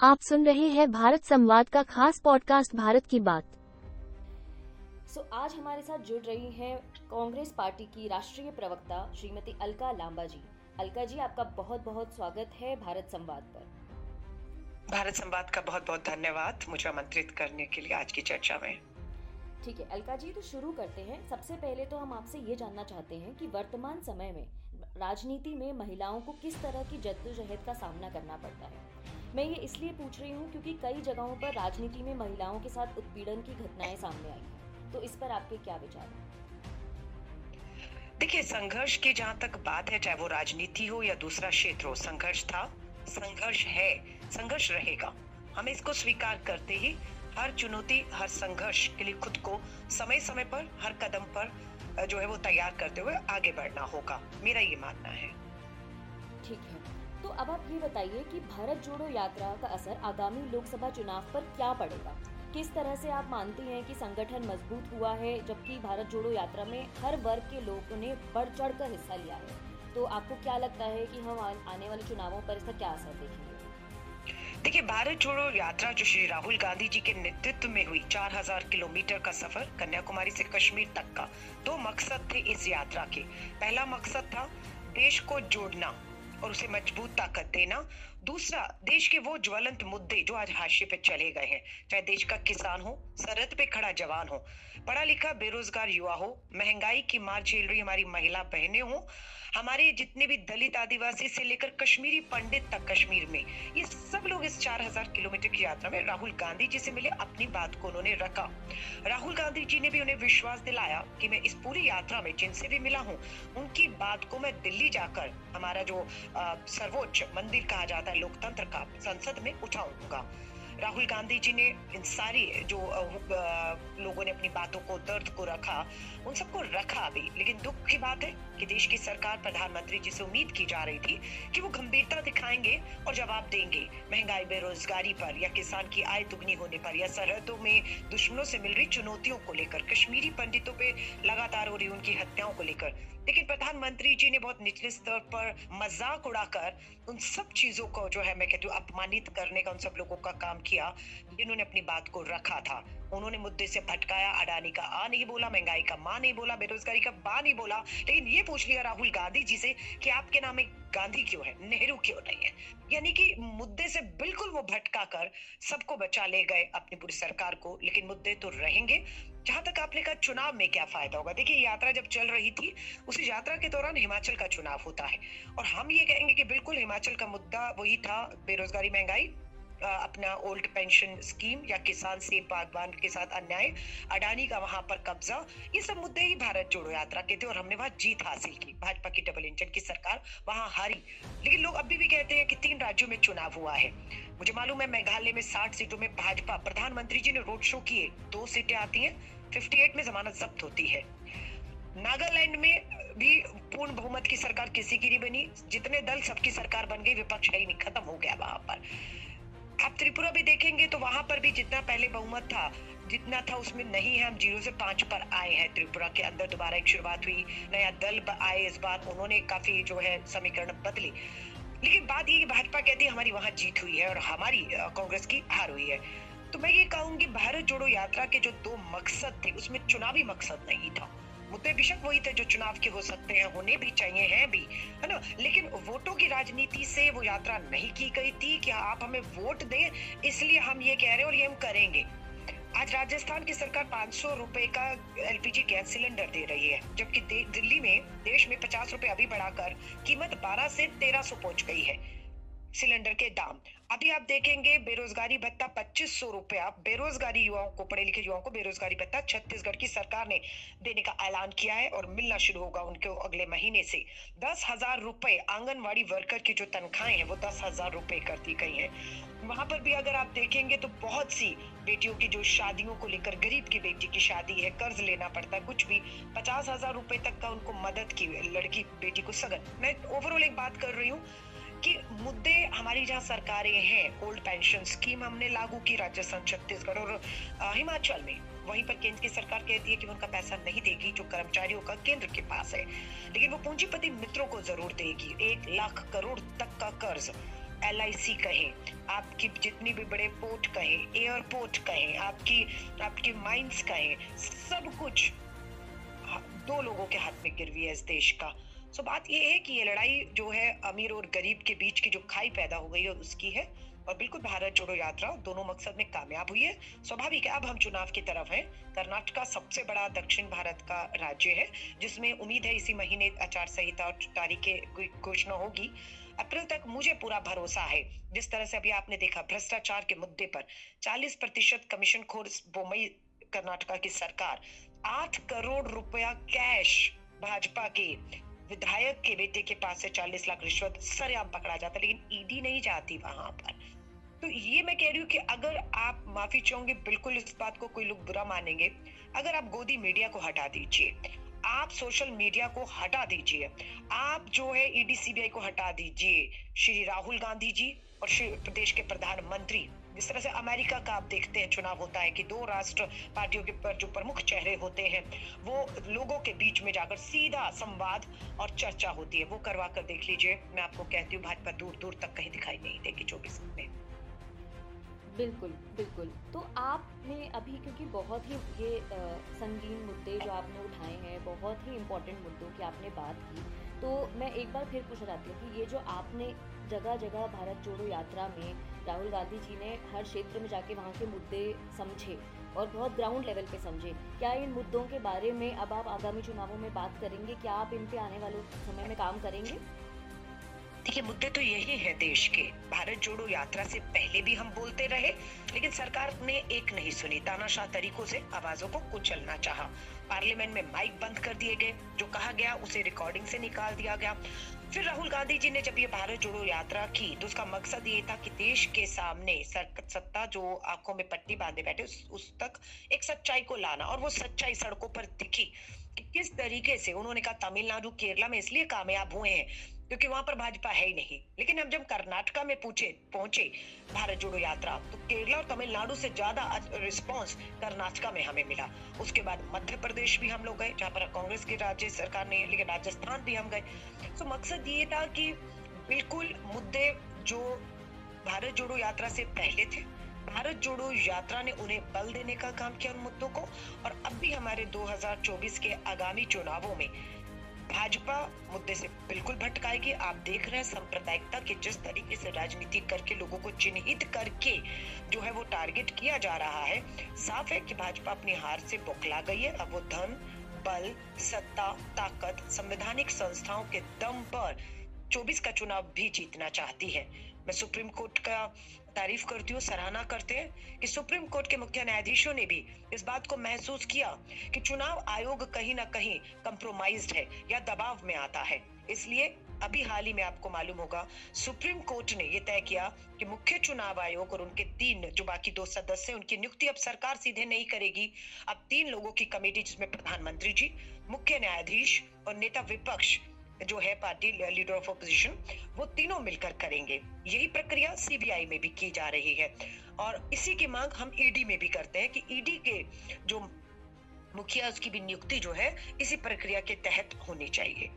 आप सुन रहे हैं भारत संवाद का खास पॉडकास्ट भारत की बात। सो so, आज हमारे साथ जुड़ रही हैं कांग्रेस पार्टी की राष्ट्रीय प्रवक्ता श्रीमती अलका लांबा जी। अलका जी आपका बहुत बहुत स्वागत है भारत संवाद पर। भारत संवाद का बहुत बहुत धन्यवाद मुझे आमंत्रित करने के लिए आज की चर्चा में। ठीक है अलका जी तो शुरू करते हैं। सबसे पहले तो हम आपसे ये जानना चाहते हैं कि वर्तमान समय में राजनीति में महिलाओं को किस तरह की जद्दोजहद का सामना करना पड़ता है? मैं ये इसलिए पूछ रही हूँ क्योंकि कई जगहों पर राजनीति में महिलाओं के साथ उत्पीड़न की घटनाएँ सामने आई तो इस पर आपके क्या विचार हैं? देखिए, संघर्ष की जहाँ तक बात है, चाहे वो राजनीति हो या दूसरा क्षेत्र हो, संघर्ष था, संघर्ष है, संघर्ष रहेगा। हमें इसको स्वीकार करते ही हर चुनौती, हर संघर्ष के लिए खुद को समय समय पर, हर कदम पर जो है वो तैयार करते हुए आगे बढ़ना होगा। मेरा ये मानना है। ठीक है। तो अब आप ये बताइए कि भारत जोड़ो यात्रा का असर आगामी लोकसभा चुनाव पर क्या पड़ेगा? किस तरह से आप मानती हैं कि संगठन मज़बूत हुआ है, जबकि भारत जोड़ो यात्रा में हर वर्ग के लोगों ने बढ़ चढ़ कर हिस्सा लिया है? तो आपको क्या लगता है कि हम आने वाले चुनावों पर इसका क्या असर देखेंगे? देखिए भारत जोड़ो यात्रा जो श्री राहुल गांधी जी के नेतृत्व में हुई 4000 किलोमीटर का सफ़र कन्याकुमारी से कश्मीर तक का। दो मकसद थे इस यात्रा के। पहला मकसद था, देश को जोड़ना और उसे मज़बूत ताकत देना दूसरा, देश के वो ज्वलंत मुद्दे जो आज हाशिए पे चले गए हैं। चाहे देश का किसान हो, सरहद पे खड़ा जवान हो पढ़ा लिखा बेरोजगार युवा हो, महँगाई की मार झेल रही हमारी महिला बहनें हो, हमारे जितने भी दलित आदिवासी से लेकर कश्मीरी पंडित तक कश्मीर में, ये सब लोग इस 4000 किलोमीटर की यात्रा में राहुल गांधी जी से मिले अपनी बात को उन्होंने रखा। राहुल गांधी जी ने भी उन्हें विश्वास दिलाया कि मैं इस पूरी यात्रा में जिनसे भी मिला हूँ, उनकी बात को मैं दिल्ली जाकर हमारा जो सर्वोच्च मंदिर कहा जाता है लोकतंत्र का संसद में उठाऊँगा। राहुल गांधी जी ने इन सारी जो लोगों ने अपनी बातों को, दर्द को रखा, उन सबको रखा भी। लेकिन दुख की बात है कि देश की सरकार, प्रधानमंत्री जी से उम्मीद की जा रही थी कि वो गंभीरता दिखाएँगे और जवाब देंगे महँगाई, बेरोजगारी पर या किसान की आय दुगनी होने पर या सरहदों में दुश्मनों से मिल रही चुनौतियों को लेकर, कश्मीरी पंडितों पे लगातार हो रही उनकी हत्याओं को लेकर। लेकिन प्रधानमंत्री जी ने बहुत निचले स्तर पर मज़ाक उड़ाकर उन सब चीज़ों को जो है, मैं कहती हूँ, अपमानित करने का, उन सब लोगों का काम किया, जिन्होंने अपनी बात को रखा था। उन्होंने मुद्दे से भटकाया, अडानी का आ नहीं बोला, महँगाई का माँ नहीं बोला, बेरोजगारी का बा नहीं बोला। लेकिन ये पूछ लिया राहुल गांधी जी से कि आपके नाम एक गांधी क्यों है? नेहरू क्यों नहीं है? यानी कि मुद्दे से बिल्कुल वो भटका कर सबको बचा ले गए अपनी पूरी सरकार को। लेकिन मुद्दे तो रहेंगे। जहाँ तक आपने कहा चुनाव में क्या फ़ायदा होगा? देखिए यात्रा जब चल रही थी, उसी यात्रा के दौरान हिमाचल का चुनाव होता है। और हम ये कहेंगे कि बिल्कुल हिमाचल का मुद्दा वही था, बेरोजगारी, महँगाई। अपना ओल्ड पेंशन स्कीम या किसान से बागवान के साथ अन्याय, अडानी का वहाँ पर कब्जा, ये सब मुद्दे ही भारत जोड़ो यात्रा के थे और हमने वहाँ जीत हासिल की। भाजपा की डबल इंजन की सरकार वहाँ हारी। लेकिन लोग अभी भी कहते हैं कि तीन राज्यों में चुनाव हुआ है। मुझे मालूम है मेघालय में साठ सीटों में भाजपा, प्रधानमंत्री जी ने रोड शो किए। दो सीटें आती हैं फिफ्टी में जमानत जब्त होती है। नागालैंड में भी पूर्ण बहुमत की सरकार किसी की नहीं बनी। जितने दल सबकी सरकार बन गई, विपक्ष है ही नहीं, खत्म हो गया वहाँ पर। आप त्रिपुरा भी देखेंगे तो वहाँ पर भी जितना पहले बहुमत था, जितना था उसमें नहीं है। हम ज़ीरो से पाँच पर आए हैं त्रिपुरा के अंदर। दोबारा एक शुरुआत हुई, नया दल आए इस बार। उन्होंने काफ़ी जो है समीकरण बदले। लेकिन बात ये भाजपा कहती है, हमारी वहाँ जीत हुई है और हमारी कांग्रेस की हार हुई है। तो मैं ये कहूँगी, भारत जोड़ो यात्रा के जो दो मकसद थे, उसमें चुनावी मकसद नहीं था। बेशक वही थे जो चुनाव के हो सकते हैं, होने भी चाहिए, हैं भी, है ना? लेकिन वोटों की राजनीति से वो यात्रा नहीं की गई थी कि आप हमें वोट दें, इसलिए हम ये कह रहे हैं और ये हम करेंगे। आज राजस्थान की सरकार 500 रुपए का एलपीजी गैस सिलेंडर दे रही है, जबकि दिल्ली में, देश में पचास रुपए अभी बढ़ाकर कीमत 12 से 1300 पहुँच गई है सिलेंडर के दाम। अभी आप देखेंगे बेरोजगारी भत्ता पच्चीस सौ रुपया। बेरोजगारी युवाओं को पढ़े लिखे युवाओं को बेरोजगारी भत्ता छत्तीसगढ़ की सरकार ने देने का ऐलान किया है और मिलना शुरू होगा उनको अगले महीने से। दस हज़ार रुपए आंगनवाड़ी वर्कर की जो तनख्वाहें हैं, वो दस हज़ार रुपए कर दी गई है। वहाँ पर भी अगर आप देखेंगे तो बहुत सी बेटियों की जो शादियों को लेकर, गरीब की बेटी की शादी है, कर्ज लेना पड़ता है, कुछ भी पचास हज़ार रुपए तक का उनको मदद की लड़की बेटी को सगन। मैं ओवरऑल एक बात कर रही हूँ कि मुद्दे हमारी जहाँ सरकारें हैं ओल्ड पेंशन स्कीम हमने लागू की राजस्थान छत्तीसगढ़ और हिमाचल में। वहीं पर केंद्र की सरकार कहती है कि उनका पैसा नहीं देगी, जो कर्मचारियों का केंद्र के पास है। लेकिन वो पूंजीपति मित्रों को ज़रूर देगी। एक लाख करोड़ तक का कर्ज एल कहें। आपकी जितनी भी बड़े पोर्ट कहें एयरपोर्ट कहें, आपकी आपकी माइंस कहें, सब कुछ दो लोगों के हाथ में गिरवी है इस देश का। सो बात ये है कि ये लड़ाई जो है अमीर और गरीब के बीच की जो खाई पैदा हो गई है, उसकी है। और बिल्कुल भारत जोड़ो यात्रा, दोनों मकसद में कामयाब हुई है। स्वाभाविक है, अब हम चुनाव की तरफ़ हैं। कर्नाटका सबसे बड़ा दक्षिण भारत का राज्य है, जिसमें उम्मीद है इसी महीने आचार संहिता और तारीखें घोषणा होगी। अप्रैल तक मुझे पूरा भरोसा है। जिस तरह से अभी आपने देखा भ्रष्टाचार के मुद्दे पर 40 प्रतिशत कमीशन खोर बोमई कर्नाटका की सरकार, आठ करोड़ रुपया कैश भाजपा के। विधायक के बेटे के पास से 40 लाख रिश्वत सरेआम पकड़ा जाता, लेकिन ईडी नहीं जाती वहाँ पर। तो ये मैं कह रही हूँ कि अगर आप माफ़ी चाहोगे, बिल्कुल इस बात को कोई लोग बुरा मानेंगे, अगर आप गोदी मीडिया को हटा दीजिए, आप सोशल मीडिया को हटा दीजिए, आप जो है ईडी, सीबीआई को हटा दीजिए, श्री राहुल गांधी जी और श्री प्रदेश के प्रधानमंत्री जिस तरह से अमेरिका का आप देखते हैं, चुनाव होता है कि दो राष्ट्र पार्टियों के पर जो प्रमुख चेहरे होते हैं, वो लोगों के बीच में जाकर सीधा संवाद और चर्चा होती है। वो करवा कर देख लीजिए, मैं आपको कहती हूँ, भाजपा दूर दूर तक कहीं दिखाई नहीं देगी चौबीस में बिल्कुल बिल्कुल। तो आपने अभी, क्योंकि बहुत ही ये संगीन मुद्दे जो आपने उठाए हैं, बहुत ही इम्पोर्टेंट मुद्दों की आपने बात की तो मैं एक बार फिर पूछना चाहती हूँ कि ये जो आपने जगह जगह भारत जोड़ो यात्रा में राहुल गांधी जी ने हर क्षेत्र में जाके वहाँ के मुद्दे समझे और बहुत ग्राउंड लेवल पे समझे। क्या इन मुद्दों के बारे में अब आप आगामी चुनावों में बात करेंगे? क्या आप इन पे आने वाले समय में काम करेंगे? देखिए, मुद्दे तो यही है देश के। भारत जोड़ो यात्रा से पहले भी हम बोलते रहे, लेकिन सरकार ने एक नहीं सुनी। तानाशाह तरीकों से आवाजों को कुचलना चाहा। पार्लियामेंट में माइक बंद कर दिए गए। जो कहा गया, उसे रिकॉर्डिंग से निकाल दिया गया। फिर राहुल गांधी जी ने जब ये भारत जोड़ो यात्रा की तो उसका मकसद ये था कि देश के सामने सत्ता जो आँखों में पट्टी बांधे बैठे उस, उस तक एक सच्चाई को लाना। और वो सच्चाई सड़कों पर दिखी कि किस तरीके से उन्होंने कहा तमिलनाडु केरला में इसलिए कामयाब हुए हैं क्योंकि वहाँ पर भाजपा है ही नहीं। लेकिन हम जब कर्नाटका में पूछे, पहुँचे भारत जोड़ो यात्रा तो केरला और तमिलनाडु से ज़्यादा रिस्पांस कर्नाटका में हमें मिला। उसके बाद मध्य प्रदेश भी हम लोग गए, जहाँ पर कांग्रेस की राज्य सरकार ने लेकिन राजस्थान भी हम गए। तो मकसद ये था कि बिल्कुल मुद्दे जो भारत जोड़ो यात्रा से पहले थे, भारत जोड़ो यात्रा ने उन्हें बल देने का काम किया उन मुद्दों को, और अब भी हमारे 2024 के आगामी चुनावों में भाजपा मुद्दे से बिल्कुल भटकाएगी। आप देख रहे हैं सांप्रदायिकता के जिस तरीके से राजनीति करके लोगों को चिन्हित करके जो है वो टारगेट किया जा रहा है, साफ़ है कि भाजपा अपनी हार से बौखला गई है। अब वो धन, बल, सत्ता, ताकत, संवैधानिक संस्थाओं के दम पर 24 का चुनाव भी जीतना चाहती है। मैं सुप्रीम कोर्ट का तारीफ़ करती हूँ, सराहना करते हैं कि सुप्रीम कोर्ट के मुख्य न्यायाधीशों ने भी इस बात को महसूस किया कि चुनाव आयोग कहीं ना कहीं कंप्रोमाइज है या दबाव में आता है। इसलिए अभी हाल ही में आपको मालूम होगा, सुप्रीम कोर्ट ने यह तय किया कि मुख्य चुनाव आयोग और उनके तीन जो बाकी दो सदस्य उनकी नियुक्ति अब सरकार सीधे नहीं करेगी। अब तीन लोगों की कमेटी जिसमें प्रधानमंत्री जी, मुख्य न्यायाधीश और नेता विपक्ष जो है पार्टी लीडर ऑफ़ अपोजिशन वो तीनों मिलकर करेंगे। यही प्रक्रिया सीबीआई में भी की जा रही है। और इसी की मांग हम ईडी में भी करते हैं कि ईडी के जो मुखिया, उसकी भी नियुक्ति जो है, इसी प्रक्रिया के तहत होनी चाहिए।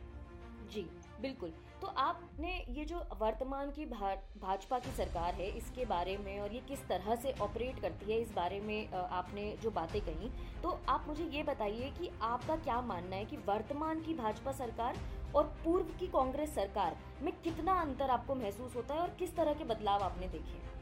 जी, बिल्कुल। तो आपने ये जो वर्तमान की भाजपा की सरकार है, इसके बारे में और ये किस तरह से ऑपरेट करती है, इस बारे में आपने जो बातें कही तो आप मुझे ये बताइए कि आपका क्या मानना है कि वर्तमान की भाजपा सरकार और पूर्व की कांग्रेस सरकार में कितना अंतर आपको महसूस होता है और किस तरह के बदलाव आपने देखे?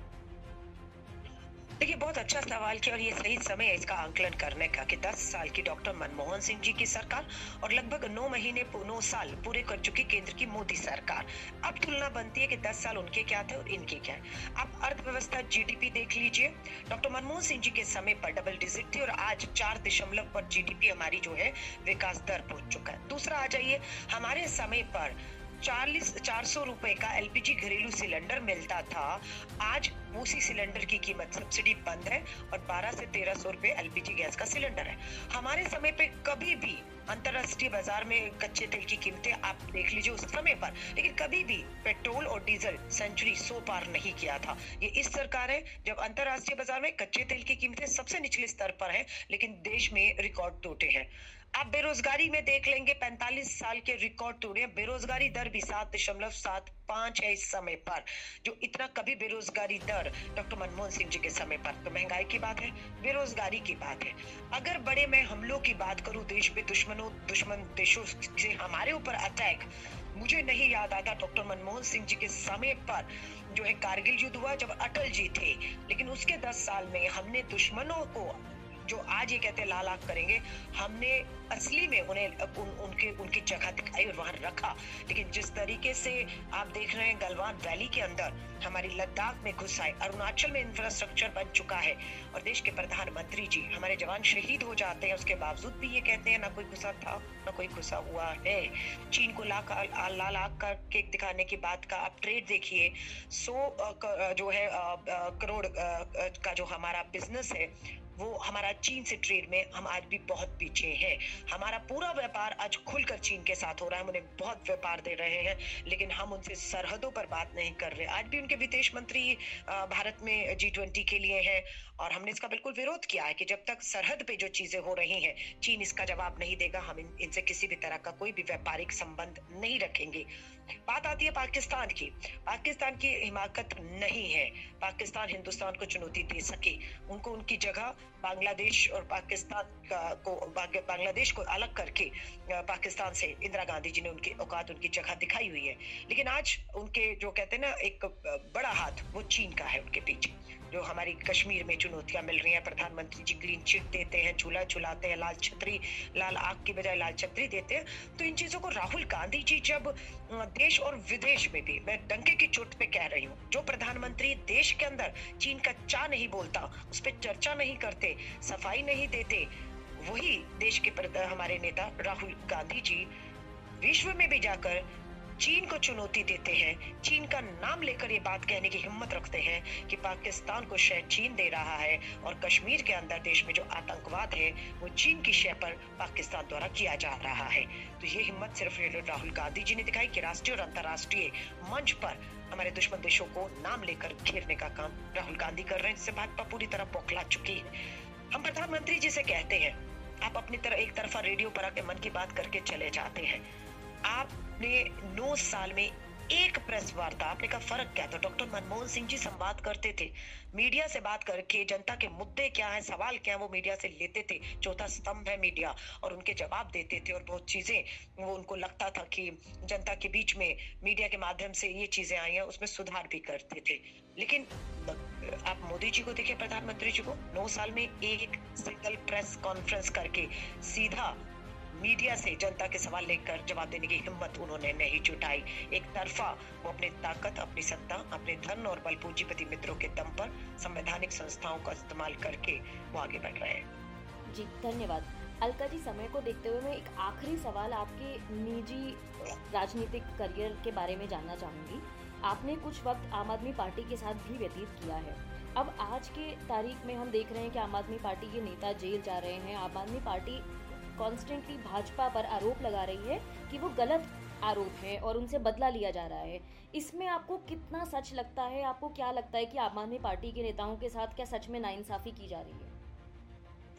देखिए, बहुत अच्छा सवाल किया और ये सही समय है इसका आंकलन करने का कि 10 साल की डॉक्टर मनमोहन सिंह जी की सरकार और लगभग 9 महीने 9 साल पूरे कर चुकी केंद्र की मोदी सरकार। अब तुलना बनती है कि 10 साल उनके क्या थे और इनके क्या है। आप अर्थव्यवस्था जीडीपी देख लीजिए। डॉक्टर मनमोहन सिंह जी के समय पर डबल डिजिट थी और आज चार दशमलव पर जीडीपी हमारी जो है, विकास दर पहुँच चुका है। दूसरा आ जाइए, हमारे समय पर चालीस, चार सौ रुपए का एलपीजी घरेलू सिलेंडर मिलता था। आज उसी सिलेंडर की कीमत सब्सिडी बंद है और 12 से 1300 सौ रुपए एलपीजी गैस का सिलेंडर है। हमारे समय पे कभी भी अंतरराष्ट्रीय बाज़ार में कच्चे तेल की कीमतें आप देख लीजिए उस समय पर, लेकिन कभी भी पेट्रोल और डीजल सेंचुरी सो पार नहीं किया था। ये इस सरकार है, जब अंतरराष्ट्रीय बाज़ार में कच्चे तेल की कीमतें सबसे निचले स्तर पर है, लेकिन देश में रिकॉर्ड टूटे हैं। आप बेरोजगारी में देख लेंगे 45 साल के रिकॉर्ड तोड़े बेरोजगारी दर भी सात दशमलव सात पाँच है इस समय पर, जो इतना कभी बेरोजगारी दर, डॉक्टर मनमोहन सिंह जी के समय पर तो महँगाई की बात है, बेरोजगारी की बात है। अगर बड़े मैं हमलों की बात करूँ, देश पे दुश्मनों, दुश्मन देशों से हमारे ऊपर अटैक मुझे नहीं याद आता डॉक्टर मनमोहन सिंह जी के समय पर जो है कारगिल युद्ध हुआ, जब अटल जी थे, लेकिन उसके दस साल में हमने दुश्मनों को जो आज ये कहते हैं लाल आग करेंगे हमने असली में उन्हें उन, उनके उनकी जगह दिखाई और वहाँ रखा। लेकिन जिस तरीके से आप देख रहे हैं गलवान वैली के अंदर हमारी लद्दाख में घुस आए अरुणाचल में इंफ्रास्ट्रक्चर बन चुका है और देश के प्रधानमंत्री जी हमारे जवान शहीद हो जाते हैं उसके बावजूद भी ये कहते हैं ना कोई घुसा था ना कोई घुसा हुआ है। चीन को लाख लाल आग करके दिखाने की बात का आप ट्रेड देखिए सो जो है करोड़ का जो हमारा बिज़नेस है वो हमारा चीन से ट्रेड में हम आज भी बहुत पीछे हैं। हमारा पूरा व्यापार आज खुलकर चीन के साथ हो रहा है। हम उन्हें बहुत व्यापार दे रहे हैं, लेकिन हम उनसे सरहदों पर बात नहीं कर रहे। आज भी उनके विदेश मंत्री भारत में जी ट्वेंटी के लिए हैं, और हमने इसका बिल्कुल विरोध किया है कि जब तक सरहद पे जो चीज़ें हो रही हैं, चीन इसका जवाब नहीं देगा। हम इनसे किसी भी तरह का कोई भी व्यापारिक संबंध नहीं रखेंगे। बात आती है पाकिस्तान की। पाकिस्तान की हिमाकत नहीं है। पाकिस्तान, हिंदुस्तान को चुनौती दे सके। उनको उनकी जगह बांग्लादेश और पाकिस्तान का बांग्लादेश को अलग करके पाकिस्तान से इंदिरा गांधी जी ने उनकी औकात, उनकी जगह दिखाई हुई है। लेकिन आज उनके जो कहते हैं ना, एक बड़ा हाथ वो चीन का है उनके पीछे जो हमारी कश्मीर में चुनौतियाँ मिल रही हैं। प्रधानमंत्री जी ग्रीन चिट देते हैं झूला झुलाते हैं, लाल छतरी, लाल आग की बजाय लाल छतरी देते हैं। तो इन चीज़ों को राहुल गांधी जी जब देश और विदेश में भी, मैं डंके की चोट पे कह रही हूँ, जो प्रधानमंत्री देश के अंदर चीन का चा नहीं बोलता, उस पर चर्चा नहीं करते सफ़ाई नहीं देते। वही देश के हमारे नेता राहुल गांधी जी विश्व में भी जाकर चीन को चुनौती देते हैं। चीन का नाम लेकर ये बात कहने की हिम्मत रखते हैं कि पाकिस्तान को शय चीन दे रहा है और कश्मीर के अंदर देश में जो आतंकवाद है, वो चीन की शय पर पाकिस्तान द्वारा किया जा रहा है। तो ये हिम्मत सिर्फ़ राहुल गांधी जी ने दिखाई कि राष्ट्रीय और अंतर्राष्ट्रीय मंच पर हमारे दुश्मन देशों को नाम लेकर घेरने का काम राहुल गांधी कर रहे हैं, जिससे भाजपा पूरी तरह बौखला चुकी है। हम प्रधानमंत्री जी से कहते हैं, आप अपनी तरह एक तरफा रेडियो पर आके मन की बात करके चले जाते हैं। आपने नौ साल में एक प्रेस वार्ता, आपने का फ़र्क क्या था? डॉक्टर मनमोहन सिंह जी संवाद करते थे। मीडिया से बात करके जनता के मुद्दे क्या है, सवाल क्या है, वो मीडिया से लेते थे। चौथा स्तंभ है मीडिया और उनके जवाब देते थे और बहुत चीज़ें, वो उनको लगता था कि जनता के बीच में मीडिया के माध्यम से ये चीज़ें आई हैं, उसमें सुधार भी करते थे। लेकिन, आप मोदी जी को देखिए, प्रधानमंत्री जी को, नौ साल में एक सिंगल प्रेस कॉन्फ्रेंस करके सीधा मीडिया से जनता के सवाल लेकर जवाब देने की हिम्मत उन्होंने नहीं जुटाई। एक तरफा वो अपनी ताकत, अपनी सत्ता, अपने धन और बल पूंजीपति मित्रों के दम पर संवैधानिक संस्थाओं का इस्तेमाल करके वो आगे बढ़ रहे हैं। जी, धन्यवाद। अलका जी, समय को देखते हुए मैं एक आखिरी सवाल आपके निजी राजनीतिक करियर के बारे में जानना चाहूँगी। आपने कुछ वक्त आम आदमी पार्टी के साथ भी व्यतीत किया है। अब आज के तारीख में हम देख रहे हैं कि आम आदमी पार्टी के नेता जेल जा रहे हैं। आम आदमी पार्टी कॉन्स्टेंटली भाजपा पर आरोप लगा रही है कि वो गलत आरोप है और उनसे बदला लिया जा रहा है। इसमें आपको कितना सच लगता है? आपको क्या लगता है कि आम आदमी पार्टी के नेताओं के साथ क्या सच में नाइंसाफी की जा रही है?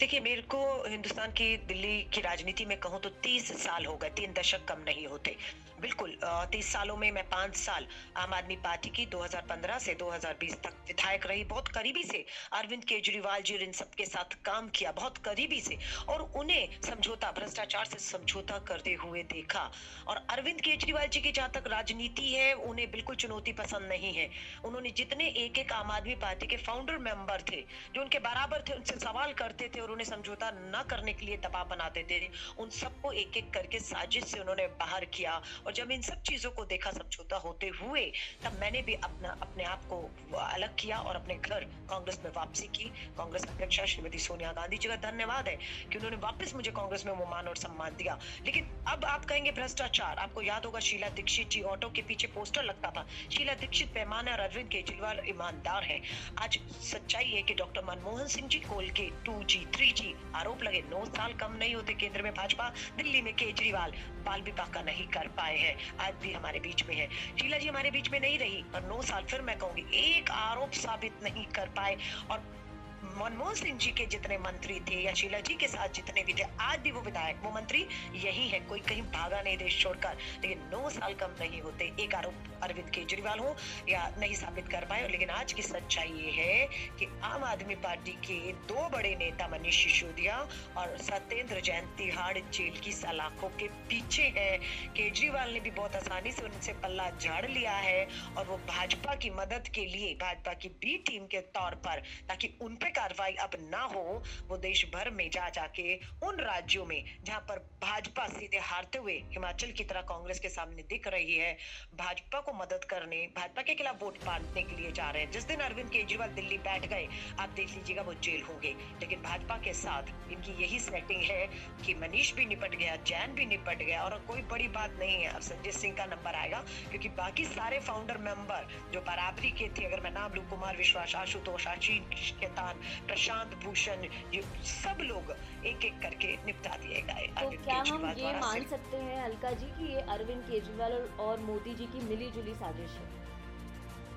देखिए, मेरे को हिंदुस्तान की दिल्ली की राजनीति में कहूँ तो तीस साल हो गए, तीन दशक कम नहीं होते। बिल्कुल तीस सालों में मैं पाँच साल आम आदमी पार्टी की 2015 से 2020 तक विधायक रही, बहुत करीबी से अरविंद केजरीवाल जी इन सबके साथ काम किया, बहुत करीबी से और उन्हें समझौता, भ्रष्टाचार से समझौता करते हुए देखा। और अरविंद केजरीवाल जी की जहाँ तक राजनीति है, उन्हें बिल्कुल चुनौती पसंद नहीं है। उन्होंने जितने एक एक आम आदमी पार्टी के फाउंडर मेंबर थे, जो उनके बराबर थे, उनसे सवाल करते थे और उन्हें समझौता न करने के लिए दबाव बनाते थे। उन सबको एक एक करके साजिश से उन्होंने बाहर किया और जब इन सब चीज़ों को देखा समझौता होते हुए, तब मैंने भी अपना, अपने आप को अलग किया और अपने घर कांग्रेस में वापसी की। कांग्रेस अध्यक्षा श्रीमती सोनिया गांधी जी का धन्यवाद है कि उन्होंने वापस मुझे कांग्रेस में मान और सम्मान दिया। लेकिन अब आप कहेंगे भ्रष्टाचार, आपको याद होगा शीला दीक्षित जी ऑटो के पीछे पोस्टर लगता था। शीला दीक्षित पैमाना और अरविंद केजरीवाल ईमानदार है। आज सच्चाई है कि डॉक्टर मनमोहन सिंह जी कोल के टू जी थ्री जी। आरोप लगे नौ साल कम नहीं होते केंद्र में भाजपा, दिल्ली में केजरीवाल। बाल विवाह का नहीं कर पाए हैं। आज भी हमारे बीच में है। शीला जी हमारे बीच में नहीं रही और नौ साल फिर मैं कहूँगी एक आरोप साबित नहीं कर पाए। और मनमोहन सिंह जी के जितने मंत्री थे या शीला जी के साथ जितने भी थे, आज भी वो विधायक, वो मंत्री यही है। कोई कहीं भागा नहीं देश छोड़कर। लेकिन नौ साल कम नहीं होते। एक आरोप अरविंद केजरीवाल हो या नहीं साबित कर पाए, लेकिन आज की सच्चाई ये है कि आम आदमी पार्टी के दो बड़े नेता मनीष सिसोदिया और सत्येंद्र जैन तिहाड़ जेल की सलाखों के पीछे है। केजरीवाल ने भी बहुत आसानी से उनसे पल्ला झाड़ लिया है और वो भाजपा की मदद के लिए, भाजपा की बी टीम के तौर पर, ताकि उन पे कार्रवाई अब ना हो, वो देश भर में जा जाके उन राज्यों में जहाँ पर भाजपा सीधे हारते हुए हिमाचल की तरह कांग्रेस के सामने दिख रही है, भाजपा को मदद करने, भाजपा के खिलाफ वोट बांटने के लिए जा रहे हैं। जिस दिन अरविंद केजरीवाल दिल्ली बैठ गए, आप देख लीजिएगा वो जेल होंगे। लेकिन भाजपा के साथ इनकी यही सेटिंग है कि मनीष भी निपट गया, जैन भी निपट गया, और कोई बड़ी बात नहीं है। अब संजय सिंह का नंबर आएगा, क्योंकि बाकी सारे फाउंडर मेंबर जो बराबरी के थे, अगर मैं नाम लू, कुमार विश्वास, आशुतोष, आशीष केतान प्रशांत भूषण ये सब लोग एक एक करके निपटा दिए गए। तो क्या हम ये मान सकते हैं अलका जी कि ये अरविंद केजरीवाल और मोदी जी की मिली जुली साजिश है?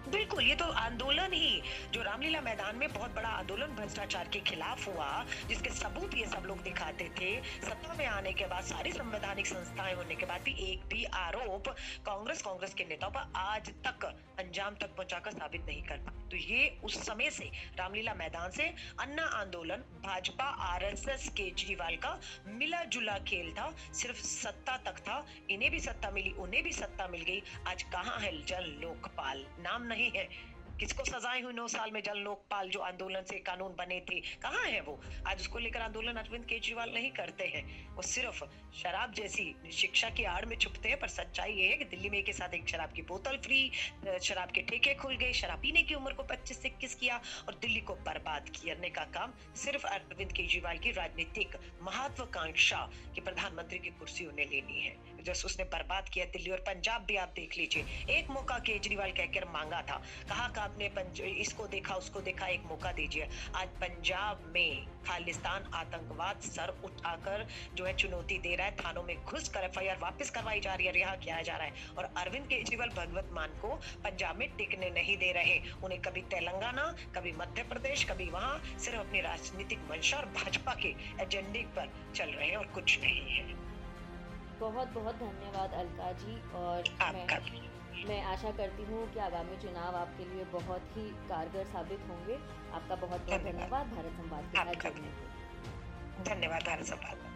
बिल्कुल, ये तो आंदोलन ही, जो रामलीला मैदान में बहुत बड़ा आंदोलन, भ्रष्टाचार के खिलाफ हुआ, जिसके सबूत ये सब लोग दिखाते थे। सत्ता में आने के बाद, सारी संवैधानिक संस्थाएँ होने के बाद भी एक भी आरोप कांग्रेस कांग्रेस के नेताओं पर आज तक अंजाम तक पहुंचाकर साबित नहीं कर पाए। तो ये उस समय से रामलीला मैदान से अन्ना आंदोलन, भाजपा, आरएसएस, केजरीवाल का मिला जुला खेल था। सिर्फ़ सत्ता तक था, इन्हें भी सत्ता मिली, उन्हें भी सत्ता मिल गई। आज कहाँ है जल लोकपाल? नाम नहीं है। किसको सजाएँ हुई नौ साल में जल लोकपाल जो आंदोलन से कानून बने थे? कहाँ है वो? आज उसको लेकर आंदोलन अरविंद केजरीवाल नहीं करते हैं। वो सिर्फ़ शराब जैसी शिक्षा की आड़ में छुपते हैं, पर सच्चाई ये है कि दिल्ली में के साथ एक शराब की बोतल फ्री, शराब के ठेके खुल गए, शराब पीने की उम्र को 25 से इक्कीस किया और दिल्ली को बर्बाद करने का काम सिर्फ़ अरविंद केजरीवाल की राजनीतिक महत्वाकांक्षा की प्रधानमंत्री की कुर्सी उन्हें लेनी है। जैसे उसने बर्बाद किया दिल्ली और पंजाब भी आप देख लीजिए। एक मौका केजरीवाल कहकर मांगा था। कहा का आपने इसको देखा, उसको देखा, एक मौका दीजिए। आज पंजाब में खालिस्तान आतंकवाद सर उठाकर जो है चुनौती दे रहा है। थानों में घुस कर एफ़ वापस करवाई जा रही है रिहा किया जा रहा है? और अरविंद केजरीवाल भगवत मान को पंजाब में टिकने नहीं दे रहे। उन्हें कभी तेलंगाना, कभी मध्य प्रदेश, कभी वहाँ सिर्फ़ अपनी राजनीतिक मंशा और भाजपा के एजेंडे पर चल रहे हैं और कुछ नहीं है। बहुत बहुत धन्यवाद अलका जी और मैं, मैं आशा करती हूँ कि आगामी चुनाव आपके लिए बहुत ही कारगर साबित होंगे। आपका बहुत बहुत धन्यवाद। भारत संवाद के साथ जुड़ने के धन्यवाद भारत संवाद।